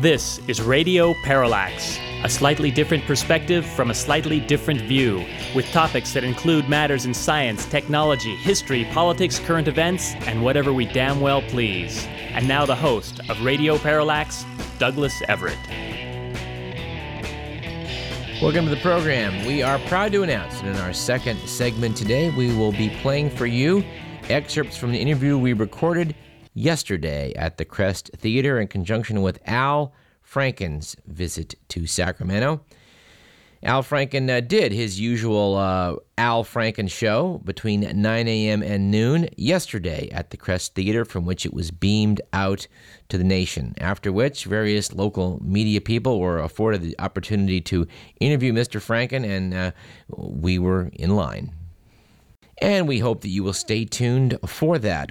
This is Radio Parallax, a slightly different perspective from a slightly different view, with topics that include matters in science, technology, history, politics, current events, and whatever we damn well please. And now the host of Radio Parallax, Douglas Everett. Welcome to the program. We are proud to announce that in our second segment today, we will be playing for you excerpts from the interview we recorded yesterday at the Crest Theater in conjunction with Al Franken's visit to Sacramento. Al Franken uh, did his usual uh, Al Franken show between 9 a.m. and noon yesterday at the Crest Theater, from which it was beamed out to the nation. After which, various local media people were afforded the opportunity to interview Mr. Franken, and uh, we were in line. And we hope that you will stay tuned for that.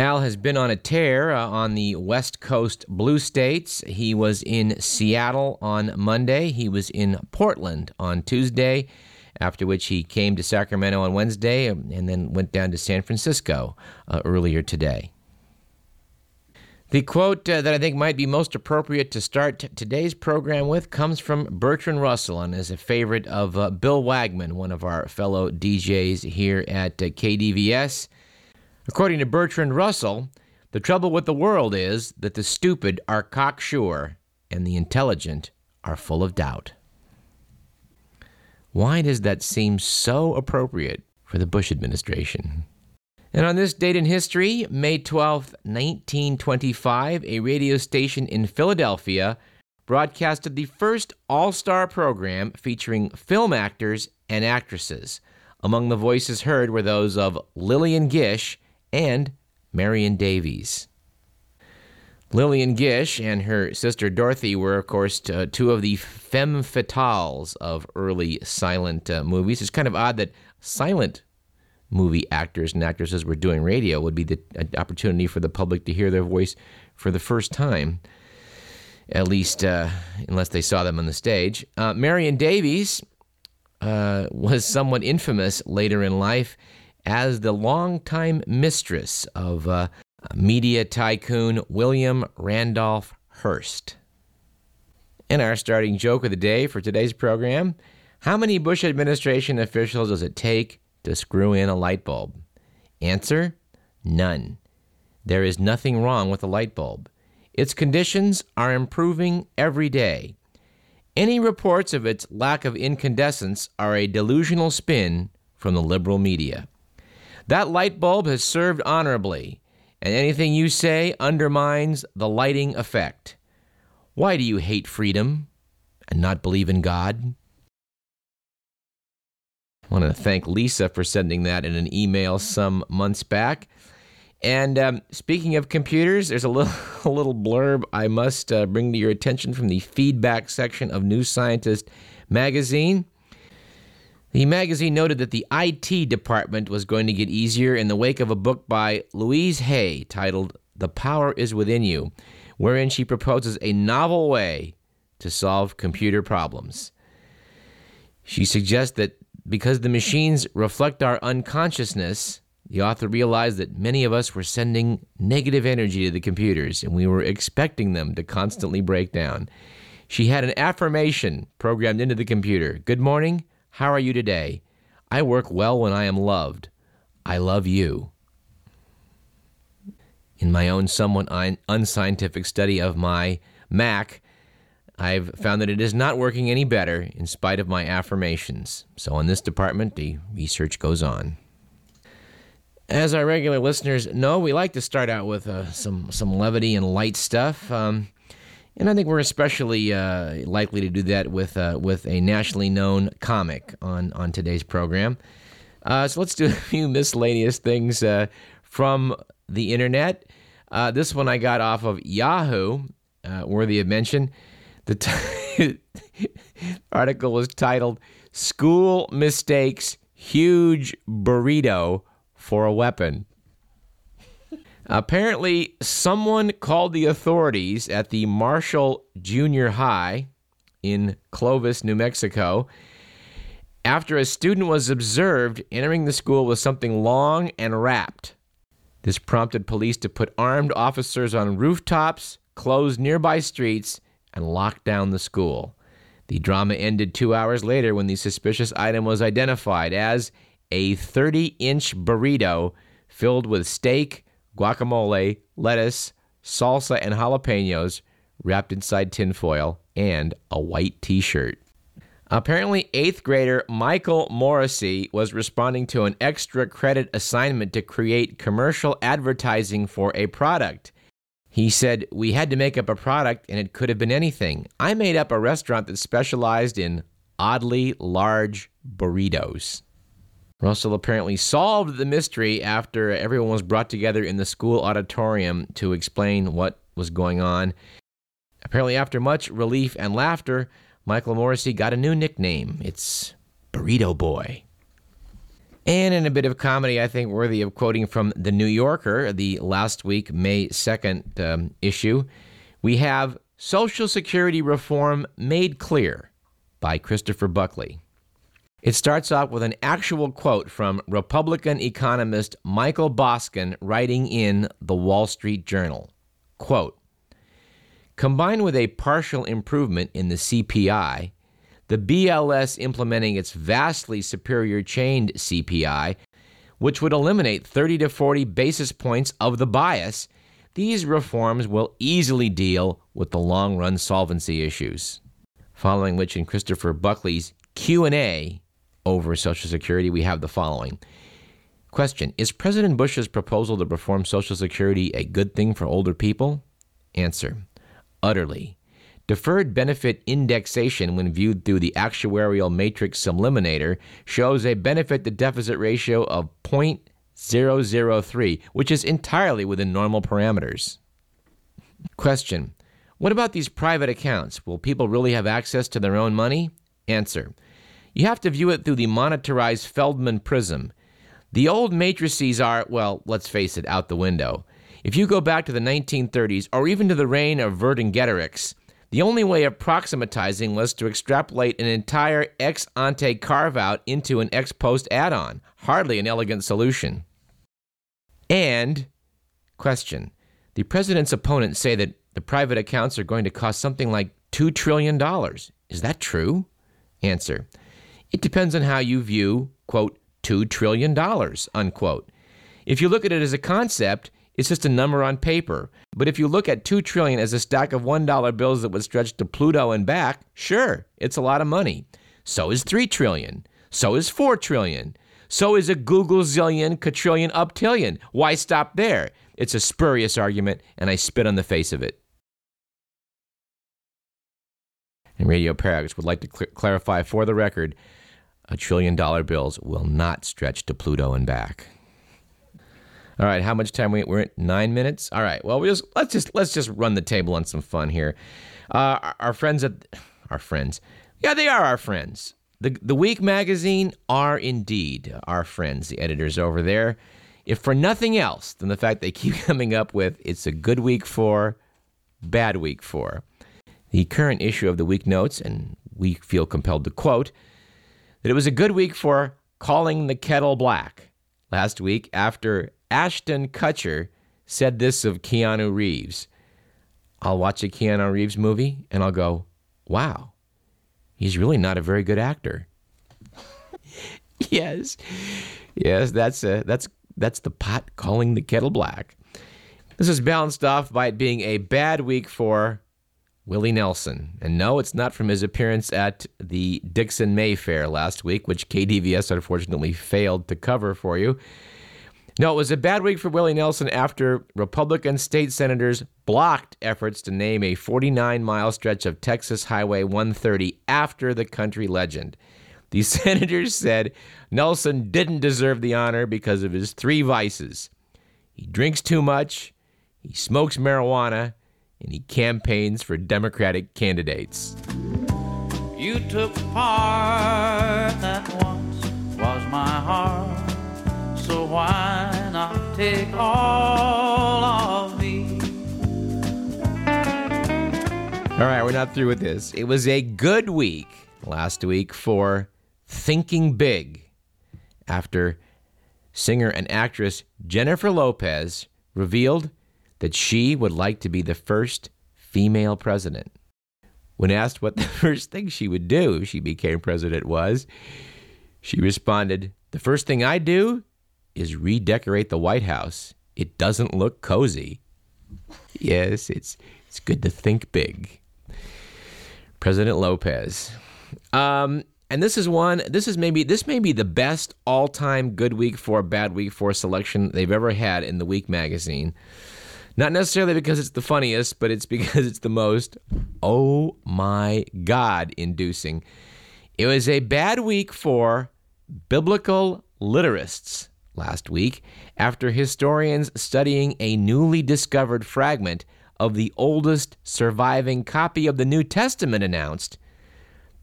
Al has been on a tear uh, on the West Coast Blue States. He was in Seattle on Monday. He was in Portland on Tuesday, after which he came to Sacramento on Wednesday um, and then went down to San Francisco uh, earlier today. The quote uh, that I think might be most appropriate to start t- today's program with comes from Bertrand Russell and is a favorite of uh, Bill Wagman, one of our fellow DJs here at uh, KDVS. According to Bertrand Russell, the trouble with the world is that the stupid are cocksure and the intelligent are full of doubt. Why does that seem so appropriate for the Bush administration? And on this date in history, May 12, 1925, a radio station in Philadelphia broadcasted the first all star program featuring film actors and actresses. Among the voices heard were those of Lillian Gish and Marion Davies. Lillian Gish and her sister Dorothy were, of course, uh, two of the femme fatales of early silent uh, movies. It's kind of odd that silent movie actors and actresses were doing radio would be the opportunity for the public to hear their voice for the first time, at least uh, unless they saw them on the stage. Uh, Marion Davies uh, was somewhat infamous later in life as the longtime mistress of uh, media tycoon William Randolph Hearst. And our starting joke of the day for today's program How many Bush administration officials does it take to screw in a light bulb? Answer None. There is nothing wrong with a light bulb. Its conditions are improving every day. Any reports of its lack of incandescence are a delusional spin from the liberal media. That light bulb has served honorably, and anything you say undermines the lighting effect. Why do you hate freedom and not believe in God? I want to thank Lisa for sending that in an email some months back. And um, speaking of computers, there's a little, a little blurb I must uh, bring to your attention from the feedback section of New Scientist magazine. The magazine noted that the IT department was going to get easier in the wake of a book by Louise Hay titled The Power Is Within You, wherein she proposes a novel way to solve computer problems. She suggests that because the machines reflect our unconsciousness, the author realized that many of us were sending negative energy to the computers and we were expecting them to constantly break down. She had an affirmation programmed into the computer Good morning. How are you today? I work well when I am loved. I love you. In my own somewhat unscientific study of my Mac, I've found that it is not working any better in spite of my affirmations. So, in this department, the research goes on. As our regular listeners know, we like to start out with uh, some, some levity and light stuff. Um, and I think we're especially uh, likely to do that with uh, with a nationally known comic on on today's program. Uh, so let's do a few miscellaneous things uh, from the internet. Uh, this one I got off of Yahoo, uh, worthy of mention. The t- article was titled School Mistakes Huge Burrito for a Weapon. Apparently, someone called the authorities at the Marshall Junior High in Clovis, New Mexico, after a student was observed entering the school with something long and wrapped. This prompted police to put armed officers on rooftops, close nearby streets, and lock down the school. The drama ended two hours later when the suspicious item was identified as a 30 inch burrito filled with steak, guacamole, lettuce, salsa, and jalapenos wrapped inside tinfoil and a white t shirt. Apparently, eighth grader Michael Morrissey was responding to an extra credit assignment to create commercial advertising for a product. He said, We had to make up a product and it could have been anything. I made up a restaurant that specialized in oddly large burritos. Russell apparently solved the mystery after everyone was brought together in the school auditorium to explain what was going on. Apparently, after much relief and laughter, Michael Morrissey got a new nickname. It's Burrito Boy. And in a bit of comedy, I think worthy of quoting from The New Yorker, the last week, May 2nd um, issue, we have Social Security Reform Made Clear by Christopher Buckley. It starts off with an actual quote from Republican economist Michael Boskin writing in the Wall Street Journal. Quote, Combined with a partial improvement in the CPI, the BLS implementing its vastly superior chained CPI, which would eliminate 30 to 40 basis points of the bias, these reforms will easily deal with the long-run solvency issues. Following which in Christopher Buckley's Q&A over Social Security, we have the following. Question, is President Bush's proposal to reform Social Security a good thing for older people? Answer, utterly. Deferred benefit indexation, when viewed through the actuarial matrix eliminator, shows a benefit to deficit ratio of 0.003, which is entirely within normal parameters. Question What about these private accounts? Will people really have access to their own money? Answer You have to view it through the monetarized Feldman prism. The old matrices are, well, let's face it, out the window. If you go back to the 1930s or even to the reign of Vercingetorix, the only way of proximatizing was to extrapolate an entire ex ante carve out into an ex post add on. Hardly an elegant solution. And, question the president's opponents say that the private accounts are going to cost something like $2 trillion. Is that true? Answer It depends on how you view, quote, $2 trillion, unquote. If you look at it as a concept, it's just a number on paper. But if you look at 2 trillion as a stack of $1 bills that would stretch to Pluto and back, sure, it's a lot of money. So is 3 trillion. So is 4 trillion. So is a googol zillion, quadrillion, uptillion. Why stop there? It's a spurious argument, and I spit on the face of it. And Radio Parallax would like to cl- clarify for the record a trillion dollar bills will not stretch to Pluto and back. All right, how much time we we're at nine minutes. All right, well we just let's just let's just run the table on some fun here. Uh, our, our friends at our friends, yeah, they are our friends. The the Week magazine are indeed our friends, the editors over there. If for nothing else than the fact they keep coming up with it's a good week for, bad week for. The current issue of the Week notes, and we feel compelled to quote that it was a good week for calling the kettle black. Last week, after Ashton Kutcher said this of Keanu Reeves. I'll watch a Keanu Reeves movie and I'll go, wow, he's really not a very good actor. yes, yes, that's a, that's that's the pot calling the kettle black. This is balanced off by it being a bad week for Willie Nelson. And no, it's not from his appearance at the Dixon Mayfair last week, which KDVS unfortunately failed to cover for you. No, it was a bad week for Willie Nelson after Republican state senators blocked efforts to name a 49 mile stretch of Texas Highway 130 after the country legend. The senators said Nelson didn't deserve the honor because of his three vices he drinks too much, he smokes marijuana, and he campaigns for Democratic candidates. You took part that once was my heart, so why not take all of me? All right, we're not through with this. It was a good week last week for thinking big after singer and actress Jennifer Lopez revealed that she would like to be the first female president. When asked what the first thing she would do if she became president was, she responded, The first thing I do is redecorate the White House. It doesn't look cozy. Yes, it's, it's good to think big. President Lopez. Um, and this is one. This is maybe this may be the best all-time good week for a bad week for a selection they've ever had in the Week magazine. Not necessarily because it's the funniest, but it's because it's the most oh my god inducing. It was a bad week for biblical literists last week after historians studying a newly discovered fragment of the oldest surviving copy of the New Testament announced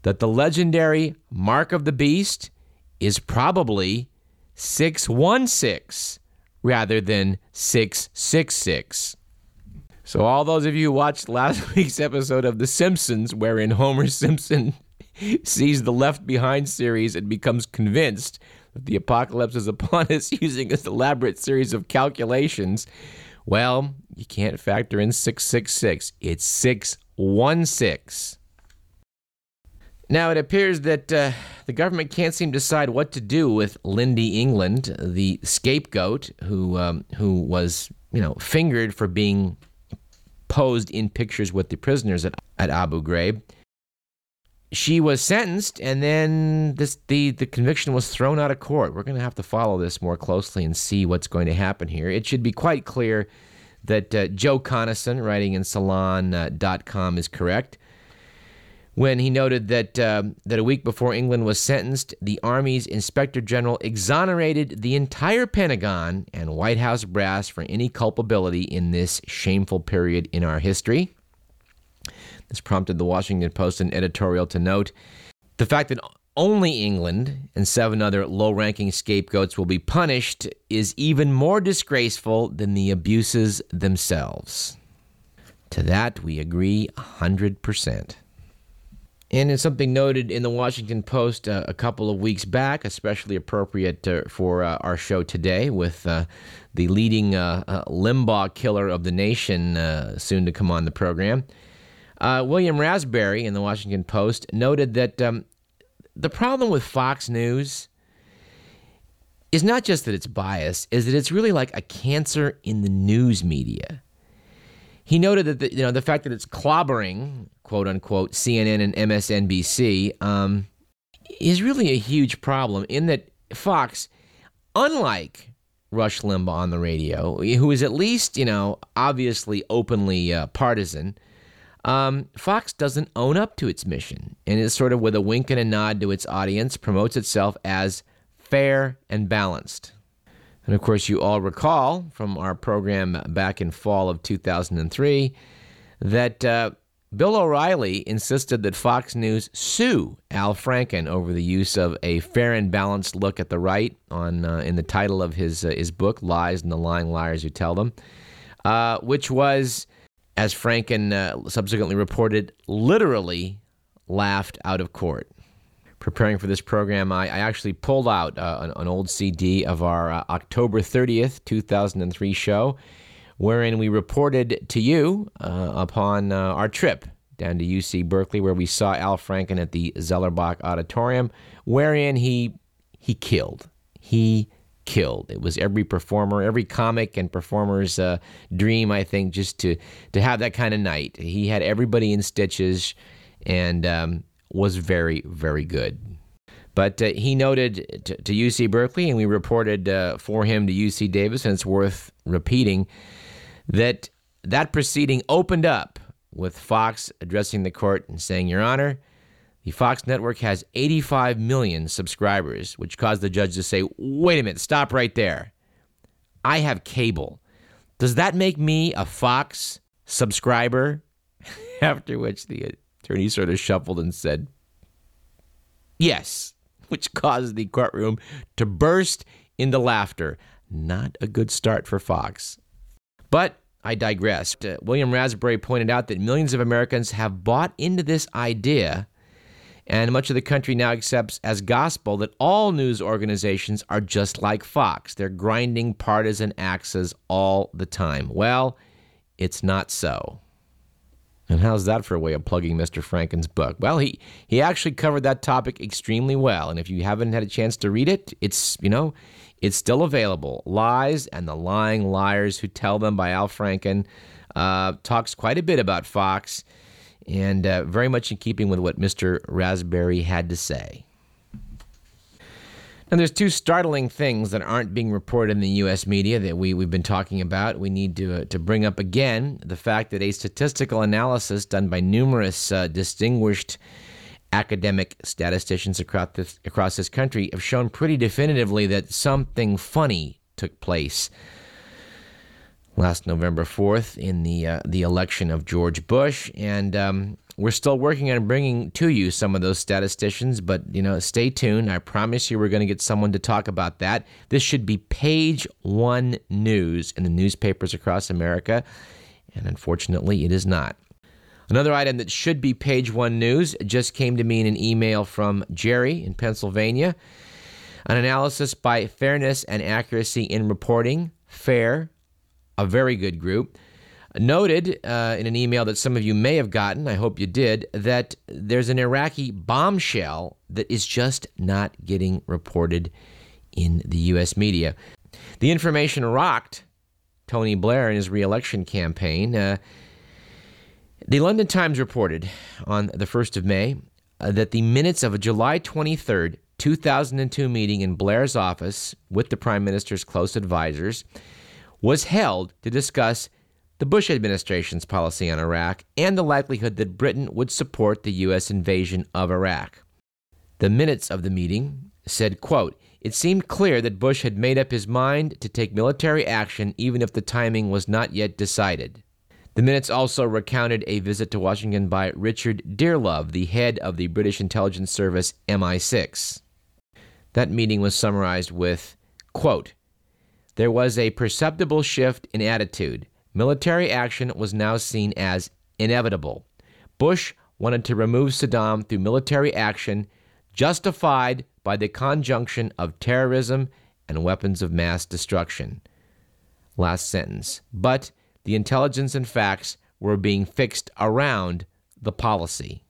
that the legendary Mark of the Beast is probably 616 rather than 666. So, all those of you who watched last week's episode of The Simpsons, wherein Homer Simpson sees the Left Behind series and becomes convinced that the apocalypse is upon us using this elaborate series of calculations, well, you can't factor in 666. It's 616. Now, it appears that uh, the government can't seem to decide what to do with Lynndie England, the scapegoat who, um, who was, you know, fingered for being posed in pictures with the prisoners at, at Abu Ghraib. She was sentenced, and then this, the, the conviction was thrown out of court. We're going to have to follow this more closely and see what's going to happen here. It should be quite clear that uh, Joe Conason, writing in Salon.com, uh, is correct when he noted that uh, that a week before England was sentenced, the Army's Inspector General exonerated the entire Pentagon and White House brass for any culpability in this shameful period in our history. This prompted the Washington Post an editorial to note the fact that only England and seven other low ranking scapegoats will be punished is even more disgraceful than the abuses themselves. To that, we agree 100%. And it's something noted in the Washington Post uh, a couple of weeks back, especially appropriate uh, for uh, our show today, with uh, the leading uh, uh, Limbaugh killer of the nation soon to come on the program. William Raspberry in the Washington Post noted that um, the problem with Fox News is not just that it's biased, is that it's really like a cancer in the news media. He noted that the, you know the fact that it's clobbering quote unquote CNN and MSNBC um, is really a huge problem in that Fox, unlike Rush Limbaugh on the radio, who is at least you know obviously openly uh, partisan, um, Fox doesn't own up to its mission and is sort of with a wink and a nod to its audience promotes itself as fair and balanced. And of course, you all recall from our program back in fall of 2003 that uh, Bill O'Reilly insisted that Fox News sue Al Franken over the use of a fair and balanced look at the right on uh, in the title of his uh, his book "Lies and the Lying Liars Who Tell Them," uh, which was as Franken uh, subsequently reported, literally laughed out of court. Preparing for this program, I, I actually pulled out uh, an, an, old CD of our uh, October 30th, 2003 show, wherein we reported to you uh, upon uh, our trip down to UC Berkeley, where we saw Al Franken at the Zellerbach Auditorium, wherein he he killed. He killed. It was every performer, every comic and performer's uh, dream, I think, just to to have that kind of night. He had everybody in stitches, and um, was very, very good. But uh, he noted to, UC Berkeley, and we reported uh, for him to UC Davis, and it's worth repeating that that proceeding opened up with Fox addressing the court and saying, Your Honor, the Fox network has 85 million subscribers, which caused the judge to say, wait a minute, stop right there. I have cable. Does that make me a Fox subscriber. After which the attorney sort of shuffled and said, Yes, which caused the courtroom to burst into laughter. Not a good start for Fox. But I digress. Uh, William Raspberry pointed out that millions of Americans have bought into this idea, and much of the country now accepts as gospel that all news organizations are just like Fox. They're grinding partisan axes all the time. Well, it's not so. And how's that for a way of plugging Mr. Franken's book? Well, he, he actually covered that topic extremely well. And if you haven't had a chance to read it, it's, you know, it's still available. Lies and the Lying Liars Who Tell Them by Al Franken uh, talks quite a bit about Fox and uh, very much in keeping with what Mr. Raspberry had to say. Now, there's two startling things that aren't being reported in the U.S. media that we, we've been talking about. We need to, uh, to bring up again the fact that a statistical analysis done by numerous uh, distinguished academic statisticians across this, across this country have shown pretty definitively that something funny took place last November 4th in the, uh, the election of George Bush. And um, we're still working on bringing to you some of those statisticians, but you know, stay tuned. I promise you, we're going to get someone to talk about that. This should be page one news in the newspapers across America, and unfortunately, it is not. Another item that should be page one news just came to me in an email from Jerry in Pennsylvania. An analysis by Fairness and Accuracy in Reporting, FAIR, a very good group noted uh, in an email that some of you may have gotten, I hope you did, that there's an Iraqi bombshell that is just not getting reported in the U.S. media. The information rocked Tony Blair in his reelection campaign. Uh, the London Times reported on the 1st of May uh, that the minutes of a July 23rd, 2002 meeting in Blair's office with the Prime Minister's close advisors was held to discuss the Bush administration's policy on Iraq, and the likelihood that Britain would support the U.S. invasion of Iraq. The minutes of the meeting said, quote, It seemed clear that Bush had made up his mind to take military action even if the timing was not yet decided. The minutes also recounted a visit to Washington by Richard Dearlove, the head of the British intelligence service MI6. That meeting was summarized with, quote, There was a perceptible shift in attitude Military action was now seen as inevitable. Bush wanted to remove Saddam through military action, justified by the conjunction of terrorism and weapons of mass destruction. Last sentence. But the intelligence and facts were being fixed around the policy.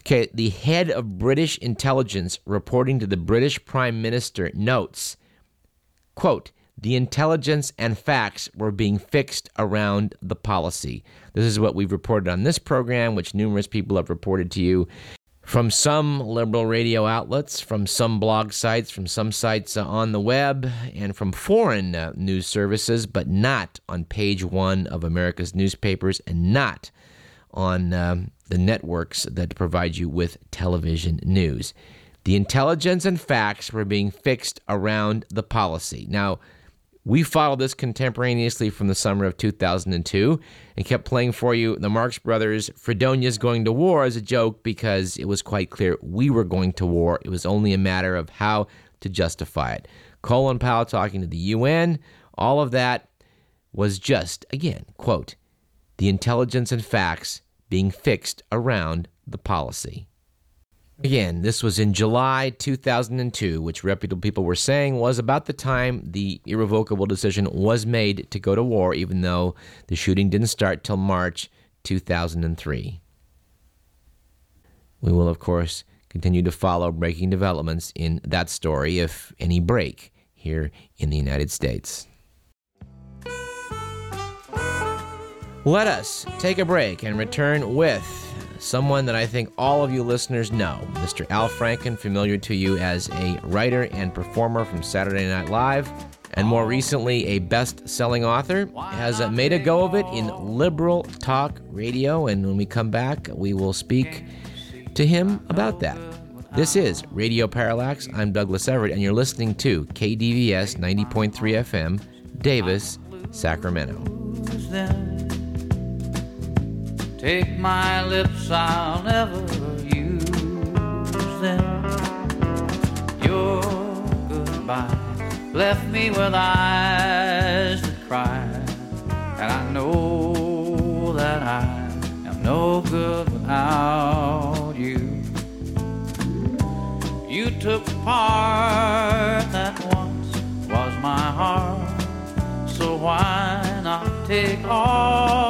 Okay, the head of British intelligence reporting to the British Prime Minister notes, quote, the intelligence and facts were being fixed around the policy. This is what we've reported on this program, which numerous people have reported to you from some liberal radio outlets, from some blog sites, from some sites uh, on the web, and from foreign uh, news services, but not on page one of America's newspapers and not on um, the networks that provide you with television news. The intelligence and facts were being fixed around the policy. Now, we followed this contemporaneously from the summer of 2002 and kept playing for you the Marx Brothers' Freedonia's Going to War as a joke because it was quite clear we were going to war. It was only a matter of how to justify it. Colin Powell talking to the UN, all of that was just, again, quote, the intelligence and facts being fixed around the policy. Again, this was in July 2002, which reputable people were saying was about the time the irrevocable decision was made to go to war, even though the shooting didn't start till March 2003. We will, of course, continue to follow breaking developments in that story, if any break, here in the United States. Let us take a break and return with someone that I think all of you listeners know, Mr. Al Franken, familiar to you as a writer and performer from Saturday Night Live, and more recently a best selling author, has made a go of it in liberal talk radio. And when we come back, we will speak to him about that. This is Radio Parallax. I'm Douglas Everett, and you're listening to KDVS 90.3 FM, Davis, Sacramento. Take my lips, I'll never use them. Your goodbye left me with eyes that cry, and I know that I am no good without you. You took part that once was my heart, so why not take all?